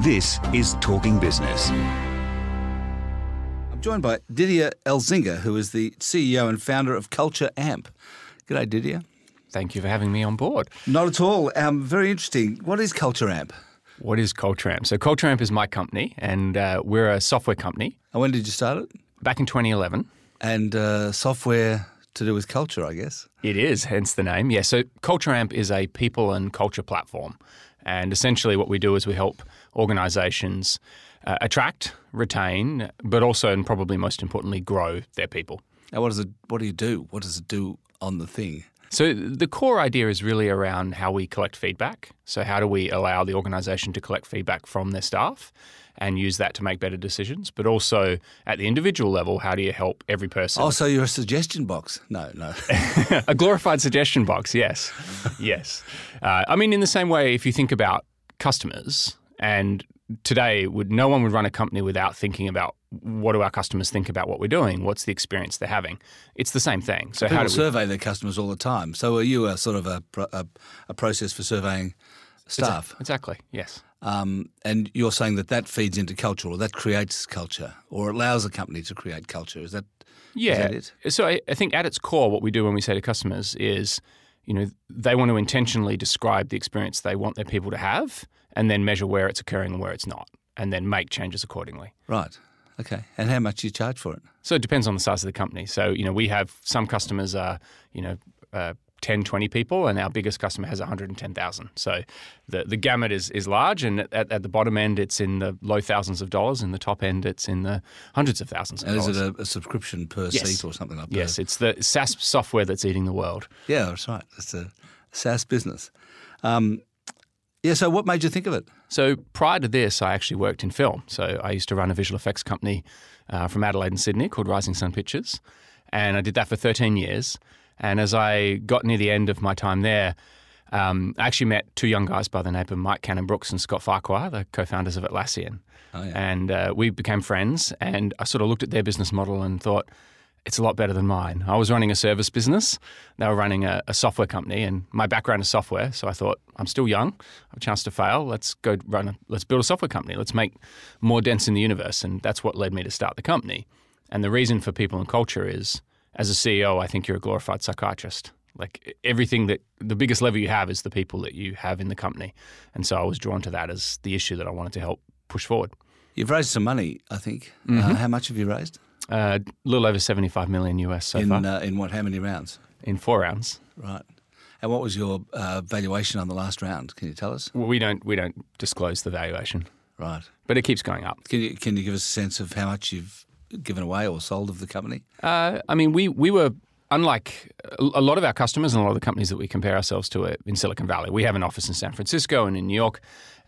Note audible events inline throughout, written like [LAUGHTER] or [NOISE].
This is Talking Business. I'm joined by Didier Elzinga, who is the CEO and founder of Culture Amp. G'day, Didier. Thank you for having me on board. Not at all. Um, very interesting. What is Culture Amp? What is Culture Amp? So, Culture Amp is my company, and uh, we're a software company. And when did you start it? Back in 2011. And uh, software to do with culture, I guess. It is, hence the name. Yeah, so Culture Amp is a people and culture platform. And essentially, what we do is we help organizations uh, attract, retain, but also, and probably most importantly, grow their people. Now, what does it? What do you do? What does it do on the thing? So the core idea is really around how we collect feedback. So how do we allow the organisation to collect feedback from their staff and use that to make better decisions? But also at the individual level, how do you help every person? Oh, so you're a suggestion box? No, no. [LAUGHS] a glorified suggestion box. Yes, yes. Uh, I mean, in the same way, if you think about customers and today would no one would run a company without thinking about what do our customers think about what we're doing? What's the experience they're having? It's the same thing. So People how do we survey their customers all the time. So are you a sort of a, a, a process for surveying staff? exactly yes. Um, and you're saying that that feeds into culture or that creates culture or allows a company to create culture. Is that yeah is that so I, I think at its core what we do when we say to customers is you know they want to intentionally describe the experience they want their people to have and then measure where it's occurring and where it's not, and then make changes accordingly. Right. Okay. And how much do you charge for it? So it depends on the size of the company. So, you know, we have some customers are, you know, uh, 10, 20 people, and our biggest customer has 110,000. So the, the gamut is, is large, and at, at the bottom end, it's in the low thousands of dollars, and the top end, it's in the hundreds of thousands of and dollars. is it a, a subscription per yes. seat or something like that? Yes, it's the SaaS software that's eating the world. Yeah, that's right. It's a SaaS business. Um, yeah, so what made you think of it? So prior to this, I actually worked in film. So I used to run a visual effects company uh, from Adelaide and Sydney called Rising Sun Pictures. And I did that for 13 years. And as I got near the end of my time there, um, I actually met two young guys by the name of Mike Cannon Brookes and Scott Farquhar, the co-founders of Atlassian. Oh, yeah. And uh, we became friends. And I sort of looked at their business model and thought, it's a lot better than mine. I was running a service business. They were running a, a, software company, and my background is software. So I thought, I'm still young. I have a chance to fail. Let's go run. A, let's build a software company. Let's make more dents in the universe, and that's what led me to start the company. And the reason for people and culture is, as a CEO, I think you're a glorified psychiatrist. Like everything that the biggest lever you have is the people that you have in the company, and so I was drawn to that as the issue that I wanted to help push forward. You've raised some money, I think. Uh, mm-hmm. Uh, how much have you raised? A uh, little over 75 million US so in, far. Uh, in what, how many rounds? In four rounds. Right. And what was your uh, valuation on the last round? Can you tell us? Well, we don't we don't disclose the valuation. Right. But it keeps going up. Can you can you give us a sense of how much you've given away or sold of the company? Uh, I mean, we we were unlike a lot of our customers and a lot of the companies that we compare ourselves to in Silicon Valley. We have an office in San Francisco and in New York.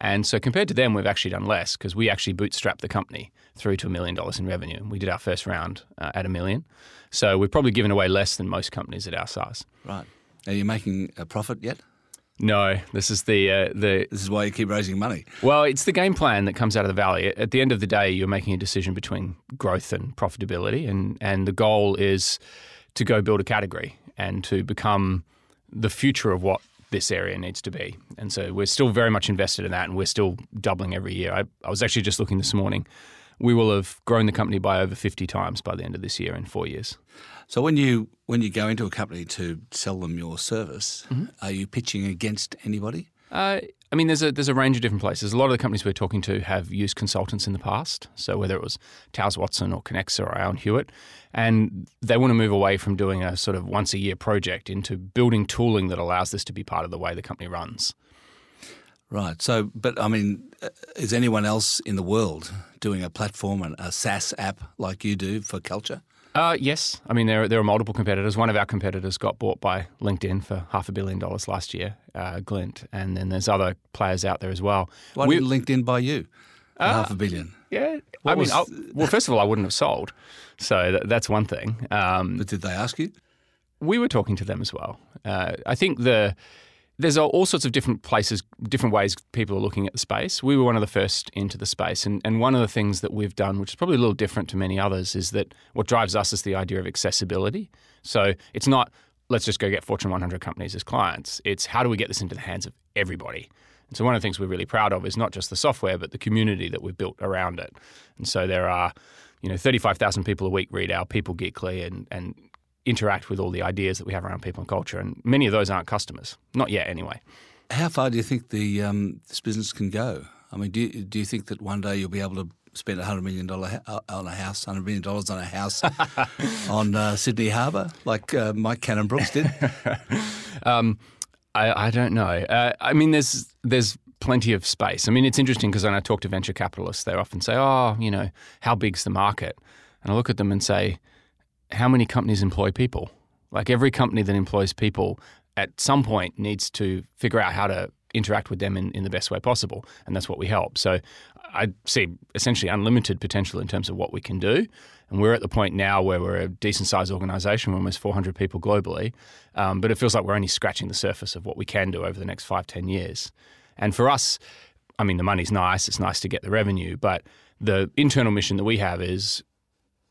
And so compared to them, we've actually done less because we actually bootstrapped the company through to a million dollars in revenue. We did our first round uh, at a million. So we've probably given away less than most companies at our size. Right. Are you making a profit yet? No, this is the uh, the. This is why you keep raising money. Well, it's the game plan that comes out of the valley. At the end of the day, you're making a decision between growth and profitability, and and the goal is to go build a category and to become the future of what this area needs to be. And so we're still very much invested in that and we're still doubling every year. I, I, was actually just looking this morning. We will have grown the company by over 50 times by the end of this year in four years. So when you when you go into a company to sell them your service, mm-hmm. are you pitching against anybody? Uh, I mean, there's a there's a range of different places. A lot of the companies we're talking to have used consultants in the past. So whether it was Towers Watson or Kenexa or Aon Hewitt, and they want to move away from doing a sort of once a year project into building tooling that allows this to be part of the way the company runs. Right. So, but I mean, uh, is anyone else in the world doing a platform and a SaaS app like you do for culture? Uh, yes, I mean there there are multiple competitors. One of our competitors got bought by LinkedIn for half a billion dollars last year, uh, Glint, and then there's other players out there as well. Why we, did LinkedIn buy you for uh, half a billion? Yeah, what I mean, was, well, first of all, I wouldn't have sold, so that, that's one thing. Um, but did they ask you? We were talking to them as well. Uh, I think the there's all sorts of different places, different ways people are looking at the space. We were one of the first into the space. And, and one of the things that we've done, which is probably a little different to many others, is that what drives us is the idea of accessibility. So it's not, let's just go get Fortune 100 companies as clients. It's how do we get this into the hands of everybody? And so one of the things we're really proud of is not just the software, but the community that we've built around it. And so there are, you know, 35,000 people a week read our People Geekly and, and interact with all the ideas that we have around people and culture. And many of those aren't customers, not yet anyway. How far do you think the um, this business can go? I mean, do you, do you think that one day you'll be able to spend hundred million dollar uh, on a house, hundred million dollars on a house [LAUGHS] on uh, Sydney Harbour, like uh, Mike Cannon Brookes did? [LAUGHS] um, I, I, don't know. Uh, I mean, there's there's plenty of space. I mean, it's interesting because when I talk to venture capitalists, they often say, "Oh, you know, how big's the market?" And I look at them and say, "How many companies employ people?" Like every company that employs people at some point needs to figure out how to interact with them in, in the best way possible. And that's what we help. So I see essentially unlimited potential in terms of what we can do. And we're at the point now where we're a decent sized organization, we're almost 400 people globally. Um, but it feels like we're only scratching the surface of what we can do over the next five, 10 years. And for us, I mean, the money's nice, it's nice to get the revenue, but the internal mission that we have is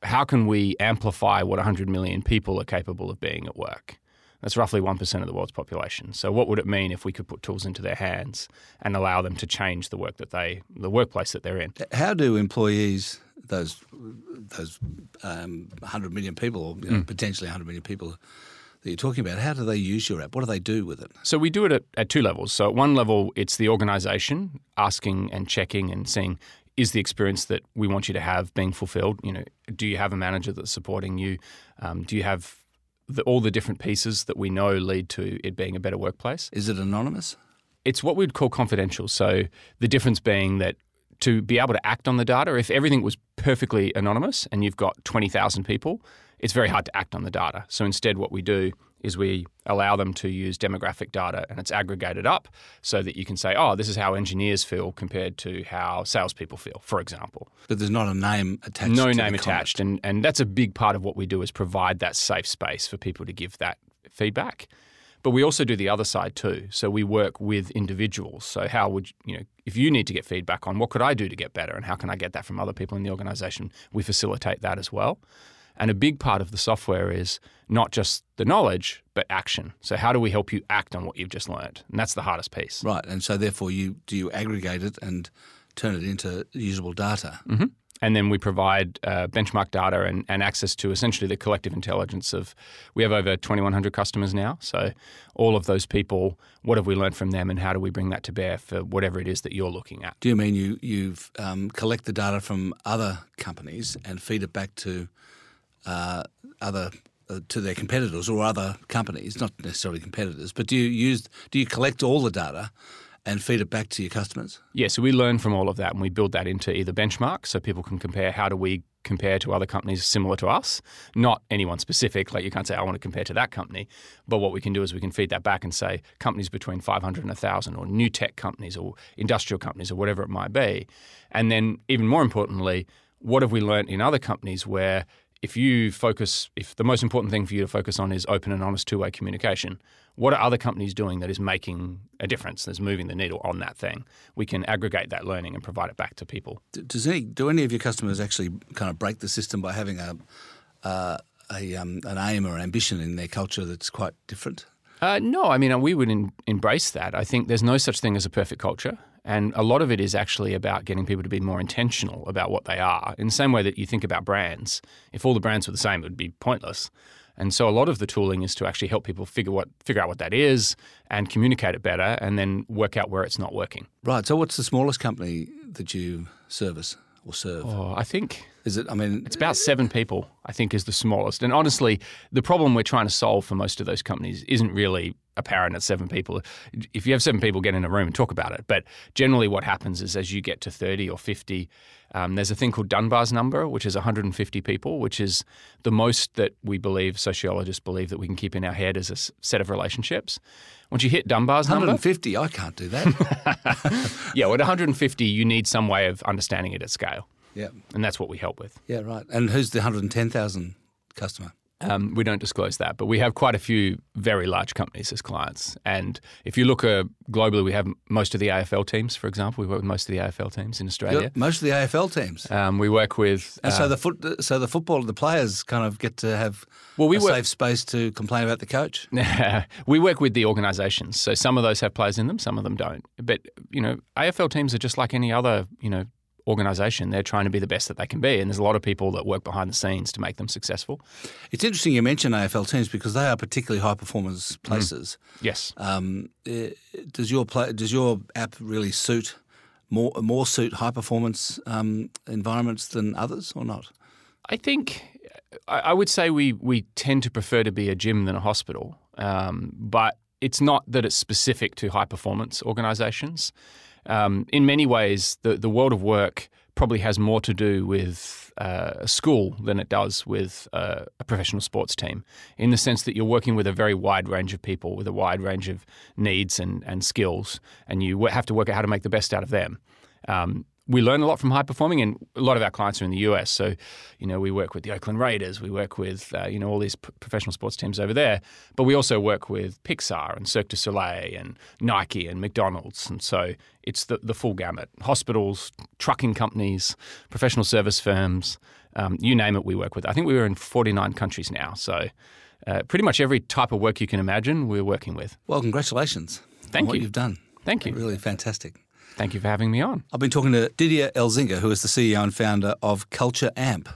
how can we amplify what 100 million people are capable of being at work? That's roughly 1% of the world's population. So what would it mean if we could put tools into their hands and allow them to change the work that they the workplace that they're in? How do employees those those um, 100 million people or you know, mm. potentially 100 million people that you're talking about, how do they use your app? What do they do with it? So we do it at, at two levels. So at one level, it's the organisation asking and checking and seeing is the experience that we want you to have being fulfilled? You know, do you have a manager that's supporting you? Um, do you have the, all the different pieces that we know lead to it being a better workplace. Is it anonymous? It's what we'd call confidential. So the difference being that to be able to act on the data, if everything was perfectly anonymous and you've got 20,000 people, it's very hard to act on the data. So instead, what we do is we allow them to use demographic data and it's aggregated up so that you can say, oh, this is how engineers feel compared to how salespeople feel, for example. But there's not a name attached. No name attached, and and that's a big part of what we do is provide that safe space for people to give that feedback. But we also do the other side too. So we work with individuals. So how would you know if you need to get feedback on what could I do to get better and how can I get that from other people in the organization? We facilitate that as well. And a big part of the software is not just the knowledge, but action. So how do we help you act on what you've just learned? And that's the hardest piece. Right. And so therefore you do you aggregate it and turn it into usable data. Mm-hmm. And then we provide uh, benchmark data and, and, access to essentially the collective intelligence of. We have over 2,100 customers now. So, all of those people, what have we learned from them, and how do we bring that to bear for whatever it is that you're looking at? Do you mean you you um, collect the data from other companies and feed it back to uh, other uh, to their competitors or other companies, not necessarily competitors, but do you use do you collect all the data and feed it back to your customers? Yeah, so we learn from all of that and we build that into either benchmarks so people can compare how do we compare to other companies similar to us, not anyone specific. Like you can't say, I want to compare to that company. But what we can do is we can feed that back and say companies between 500 and 1,000 or new tech companies or industrial companies or whatever it might be. And then, even more importantly, what have we learned in other companies where if you focus, if the most important thing for you to focus on is open and honest two way communication, what are other companies doing that is making a difference, that's moving the needle on that thing? We can aggregate that learning and provide it back to people. Does any, do any of your customers actually kind of break the system by having a, uh, a um, an aim or ambition in their culture that's quite different? Uh, no, I mean, we would in, embrace that. I think there's no such thing as a perfect culture. And a lot of it is actually about getting people to be more intentional about what they are. In the same way that you think about brands, if all the brands were the same, it would be pointless. And so a lot of the tooling is to actually help people figure what figure out what that is and communicate it better and then work out where it's not working. Right. So what's the smallest company that you service or serve? Oh, I think is it? I mean, it's about seven people. I think is the smallest. And honestly, the problem we're trying to solve for most of those companies isn't really apparent at seven people. If you have seven people, get in a room and talk about it. But generally, what happens is as you get to 30 or 50, um, there's a thing called Dunbar's number, which is 150 people, which is the most that we believe, sociologists believe, that we can keep in our head as a set of relationships. Once you hit Dunbar's 150, number, 150, I can't do that. [LAUGHS] yeah, well, at 150, you need some way of understanding it at scale. Yeah. And that's what we help with. Yeah, right. And who's the 110,000 customer? Um, we don't disclose that, but we have quite a few very large companies as clients. And if you look uh, globally, we have most of the AFL teams, for example. We work with most of the AFL teams in Australia. Most of the AFL teams. Um, we work with. And so uh, the foot, so the football, the players kind of get to have Well, we a work- safe space to complain about the coach. [LAUGHS] we work with the organisations. So some of those have players in them, some of them don't. But you know, AFL teams are just like any other you know organisation. They're trying to be the best that they can be, and there's a lot of people that work behind the scenes to make them successful. It's interesting you mention AFL teams because they are particularly high performance places. Yes. Um, eh, does your play, does your app really suit more more suit high performance um, environments than others or not? I think I, I would say we we tend to prefer to be a gym than a hospital, um, but it's not that it's specific to high performance organisations. Um, in many ways, the the world of work probably has more to do with uh, a school than it does with uh, a professional sports team, in the sense that you're working with a very wide range of people with a wide range of needs and, and skills, and you have to work out how to make the best out of them. Um, we learn a lot from high performing, and a lot of our clients are in the US. So, you know, we work with the Oakland Raiders, we work with uh, you know all these p- professional sports teams over there, but we also work with Pixar and Cirque du Soleil and Nike and McDonald's, and so it's the the full gamut: hospitals, trucking companies, professional service firms, um, you name it. We work with. I think we are in 49 countries now, so. Uh, pretty much every type of work you can imagine, we're working with. Well, congratulations Thank on what you've done. Thank you. Really fantastic. Thank you for having me on. I've been talking to Didier Elzinga, who is the CEO and founder of Culture Amp.